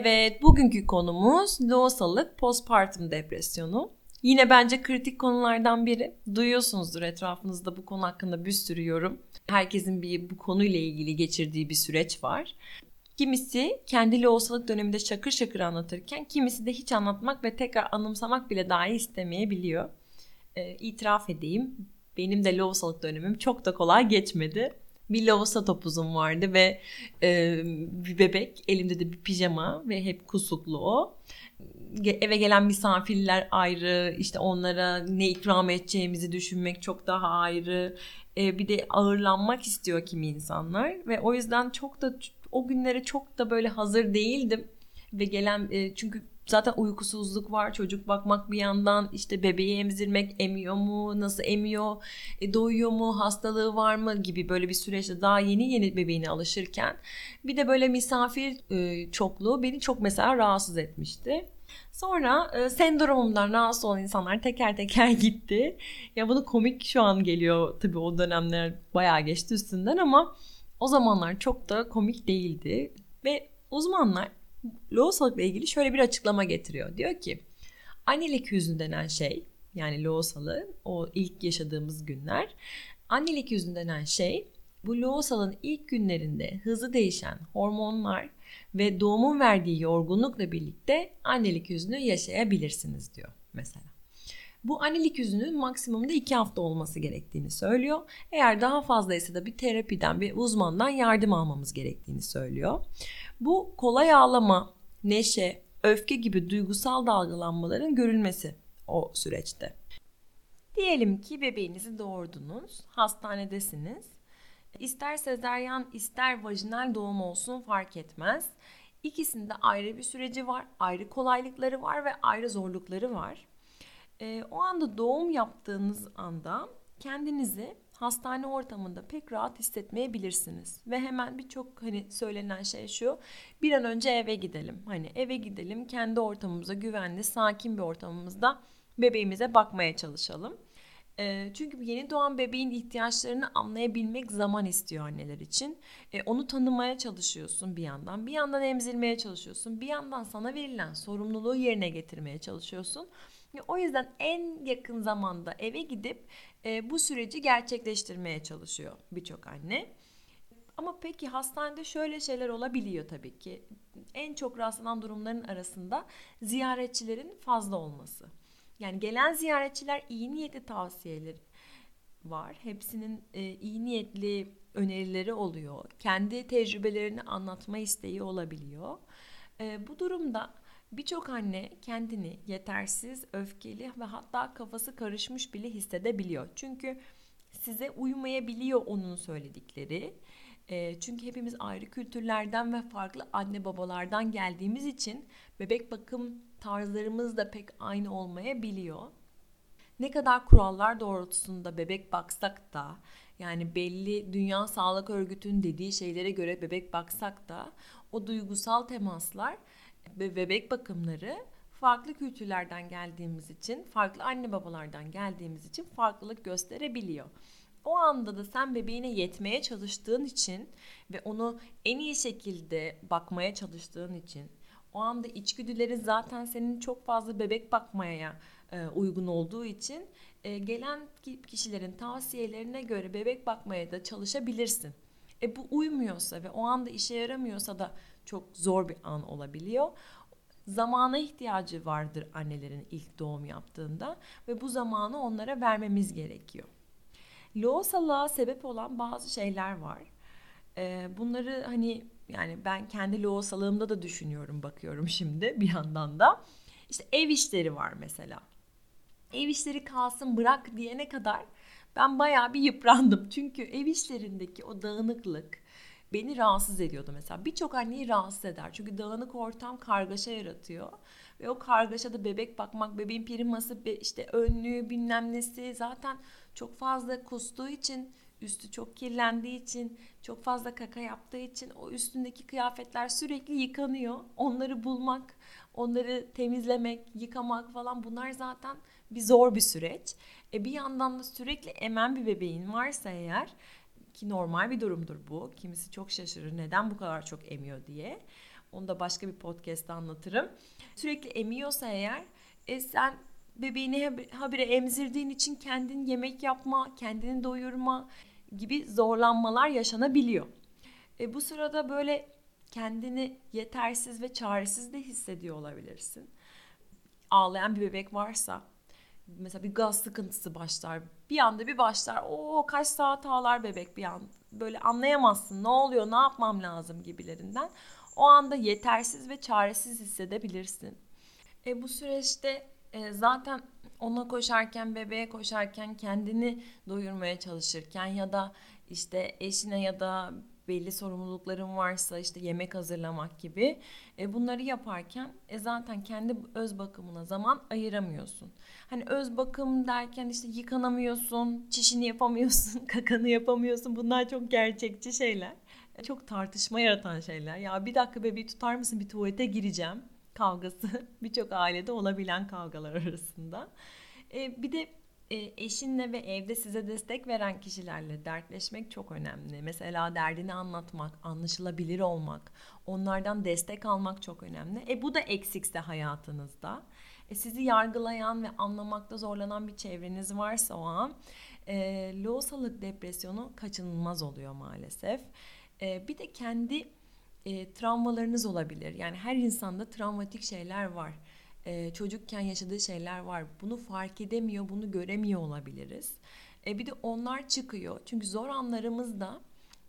Evet, bugünkü konumuz loğusalık postpartum depresyonu. Yine bence kritik konulardan biri. Duyuyorsunuzdur etrafınızda bu konu hakkında bir sürü yorum. Herkesin bir bu konuyla ilgili geçirdiği bir süreç var. Kimisi kendi loğusalık döneminde şakır şakır anlatırken kimisi de hiç anlatmak ve tekrar anımsamak bile dahi istemeyebiliyor. E, itiraf edeyim benim de loğusalık dönemim çok da kolay geçmedi. Bir loğusa topuzum vardı ve e, bir bebek elimde de bir pijama ve hep kusuklu o. Eve gelen misafirler ayrı işte onlara ne ikram edeceğimizi düşünmek çok daha ayrı. E, bir de ağırlanmak istiyor kimi insanlar ve o yüzden çok da o günlere çok da böyle hazır değildim. Ve gelen e, çünkü zaten uykusuzluk var çocuk bakmak bir yandan işte bebeği emzirmek emiyor mu nasıl emiyor e, doyuyor mu hastalığı var mı gibi böyle bir süreçte daha yeni yeni bebeğine alışırken bir de böyle misafir e, çokluğu beni çok mesela rahatsız etmişti. Sonra e, sendromumdan rahatsız olan insanlar teker teker gitti. Ya bunu komik şu an geliyor tabii o dönemler bayağı geçti üstünden ama o zamanlar çok da komik değildi. Ve uzmanlar loğusalıkla ilgili şöyle bir açıklama getiriyor. Diyor ki annelik hüznü denen şey yani loğusalı o ilk yaşadığımız günler annelik hüznü denen şey bu loğusalın ilk günlerinde hızlı değişen hormonlar ve doğumun verdiği yorgunlukla birlikte annelik hüznü yaşayabilirsiniz diyor mesela. Bu annelik hüznünün maksimumda 2 hafta olması gerektiğini söylüyor. Eğer daha fazlaysa da bir terapiden, bir uzmandan yardım almamız gerektiğini söylüyor. Bu kolay ağlama, neşe, öfke gibi duygusal dalgalanmaların görülmesi o süreçte. Diyelim ki bebeğinizi doğurdunuz, hastanedesiniz İster sezeryan ister vajinal doğum olsun fark etmez. İkisinde ayrı bir süreci var, ayrı kolaylıkları var ve ayrı zorlukları var. E, o anda doğum yaptığınız anda kendinizi hastane ortamında pek rahat hissetmeyebilirsiniz. Ve hemen birçok hani söylenen şey şu. Bir an önce eve gidelim. Hani eve gidelim kendi ortamımıza güvenli, sakin bir ortamımızda bebeğimize bakmaya çalışalım. E, çünkü yeni doğan bebeğin ihtiyaçlarını anlayabilmek zaman istiyor anneler için. E, onu tanımaya çalışıyorsun bir yandan. Bir yandan emzirmeye çalışıyorsun. Bir yandan sana verilen sorumluluğu yerine getirmeye çalışıyorsun. O yüzden en yakın zamanda eve gidip e, bu süreci gerçekleştirmeye çalışıyor birçok anne. Ama peki hastanede şöyle şeyler olabiliyor tabii ki. En çok rastlanan durumların arasında ziyaretçilerin fazla olması. Yani gelen ziyaretçiler iyi niyetli tavsiyeleri var. Hepsinin e, iyi niyetli önerileri oluyor. Kendi tecrübelerini anlatma isteği olabiliyor. E, bu durumda birçok anne kendini yetersiz, öfkeli ve hatta kafası karışmış bile hissedebiliyor. Çünkü size uymayabiliyor onun söyledikleri. Çünkü hepimiz ayrı kültürlerden ve farklı anne babalardan geldiğimiz için bebek bakım tarzlarımız da pek aynı olmayabiliyor. Ne kadar kurallar doğrultusunda bebek baksak da yani belli Dünya Sağlık Örgütü'nün dediği şeylere göre bebek baksak da o duygusal temaslar ve bebek bakımları farklı kültürlerden geldiğimiz için, farklı anne babalardan geldiğimiz için farklılık gösterebiliyor. O anda da sen bebeğine yetmeye çalıştığın için ve onu en iyi şekilde bakmaya çalıştığın için o anda içgüdüleri zaten senin çok fazla bebek bakmaya e, uygun olduğu için e, gelen kişilerin tavsiyelerine göre bebek bakmaya da çalışabilirsin. E bu uymuyorsa ve o anda işe yaramıyorsa da çok zor bir an olabiliyor. Zamana ihtiyacı vardır annelerin ilk doğum yaptığında ve bu zamanı onlara vermemiz gerekiyor. Loğusalığa sebep olan bazı şeyler var. E, bunları hani yani ben kendi loğusalığımda da düşünüyorum, bakıyorum şimdi bir yandan da. İşte ev işleri var mesela. Ev işleri kalsın bırak diyene kadar ben bayağı bir yıprandım. Çünkü ev işlerindeki o dağınıklık beni rahatsız ediyordu mesela. Birçok anneyi rahatsız eder. Çünkü dağınık ortam kargaşa yaratıyor. Ve o kargaşada bebek bakmak, bebeğin priması, işte önlüğü bilmem nesi zaten çok fazla kustuğu için üstü çok kirlendiği için, çok fazla kaka yaptığı için o üstündeki kıyafetler sürekli yıkanıyor. Onları bulmak, onları temizlemek, yıkamak falan bunlar zaten bir zor bir süreç. E bir yandan da sürekli emen bir bebeğin varsa eğer ki normal bir durumdur bu. Kimisi çok şaşırır neden bu kadar çok emiyor diye. Onu da başka bir podcast'ta anlatırım. Sürekli emiyorsa eğer e, sen bebeğini habire emzirdiğin için kendin yemek yapma, kendini doyurma gibi zorlanmalar yaşanabiliyor. E, bu sırada böyle kendini yetersiz ve çaresiz de hissediyor olabilirsin. Ağlayan bir bebek varsa mesela bir gaz sıkıntısı başlar. Bir anda bir başlar. O kaç saat ağlar bebek bir an. Böyle anlayamazsın. Ne oluyor? Ne yapmam lazım gibilerinden. O anda yetersiz ve çaresiz hissedebilirsin. E, bu süreçte e, zaten ona koşarken, bebeğe koşarken, kendini doyurmaya çalışırken ya da işte eşine ya da belli sorumlulukların varsa işte yemek hazırlamak gibi e, bunları yaparken e, zaten kendi öz bakımına zaman ayıramıyorsun. Hani öz bakım derken işte yıkanamıyorsun, çişini yapamıyorsun, kakanı yapamıyorsun. Bunlar çok gerçekçi şeyler. E, çok tartışma yaratan şeyler. Ya bir dakika bebeği tutar mısın bir tuvalete gireceğim kavgası birçok ailede olabilen kavgalar arasında. E, bir de eşinle ve evde size destek veren kişilerle dertleşmek çok önemli. Mesela derdini anlatmak, anlaşılabilir olmak, onlardan destek almak çok önemli. E bu da eksikse hayatınızda. E, sizi yargılayan ve anlamakta zorlanan bir çevreniz varsa o an e, loğusalık depresyonu kaçınılmaz oluyor maalesef. E, bir de kendi e, travmalarınız olabilir. Yani her insanda travmatik şeyler var e, çocukken yaşadığı şeyler var. Bunu fark edemiyor, bunu göremiyor olabiliriz. E, bir de onlar çıkıyor. Çünkü zor anlarımızda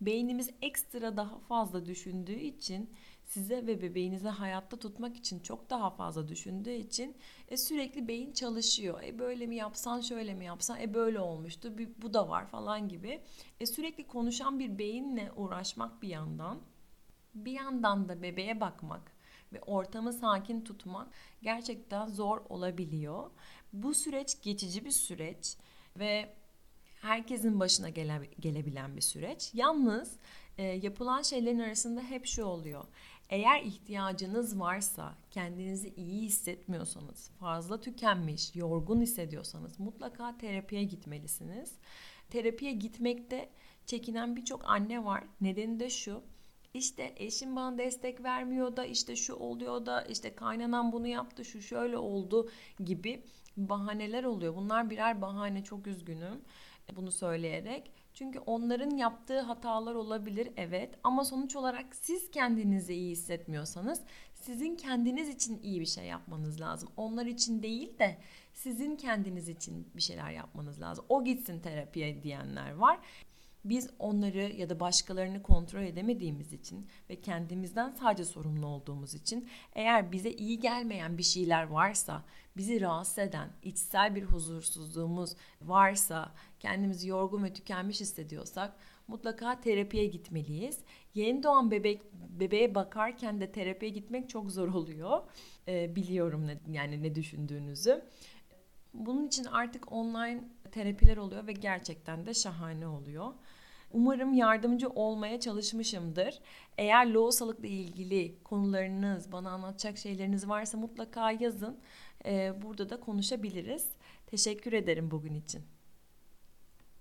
beynimiz ekstra daha fazla düşündüğü için size ve bebeğinizi hayatta tutmak için çok daha fazla düşündüğü için e, sürekli beyin çalışıyor. E böyle mi yapsan şöyle mi yapsan e böyle olmuştu bir, bu da var falan gibi. E, sürekli konuşan bir beyinle uğraşmak bir yandan bir yandan da bebeğe bakmak ve ortamı sakin tutmak gerçekten zor olabiliyor. Bu süreç geçici bir süreç ve herkesin başına gele, gelebilen bir süreç. Yalnız e, yapılan şeylerin arasında hep şu oluyor. Eğer ihtiyacınız varsa, kendinizi iyi hissetmiyorsanız, fazla tükenmiş, yorgun hissediyorsanız mutlaka terapiye gitmelisiniz. Terapiye gitmekte çekinen birçok anne var. Nedeni de şu işte eşim bana destek vermiyor da işte şu oluyor da işte kaynanan bunu yaptı şu şöyle oldu gibi bahaneler oluyor. Bunlar birer bahane çok üzgünüm bunu söyleyerek. Çünkü onların yaptığı hatalar olabilir evet ama sonuç olarak siz kendinizi iyi hissetmiyorsanız sizin kendiniz için iyi bir şey yapmanız lazım. Onlar için değil de sizin kendiniz için bir şeyler yapmanız lazım. O gitsin terapiye diyenler var. Biz onları ya da başkalarını kontrol edemediğimiz için ve kendimizden sadece sorumlu olduğumuz için eğer bize iyi gelmeyen bir şeyler varsa, bizi rahatsız eden içsel bir huzursuzluğumuz varsa, kendimizi yorgun ve tükenmiş hissediyorsak mutlaka terapiye gitmeliyiz. Yeni doğan bebek bebeğe bakarken de terapiye gitmek çok zor oluyor. Ee, biliyorum ne, yani ne düşündüğünüzü. Bunun için artık online terapiler oluyor ve gerçekten de şahane oluyor. Umarım yardımcı olmaya çalışmışımdır. Eğer loğusalıkla ilgili konularınız, bana anlatacak şeyleriniz varsa mutlaka yazın. Ee, burada da konuşabiliriz. Teşekkür ederim bugün için.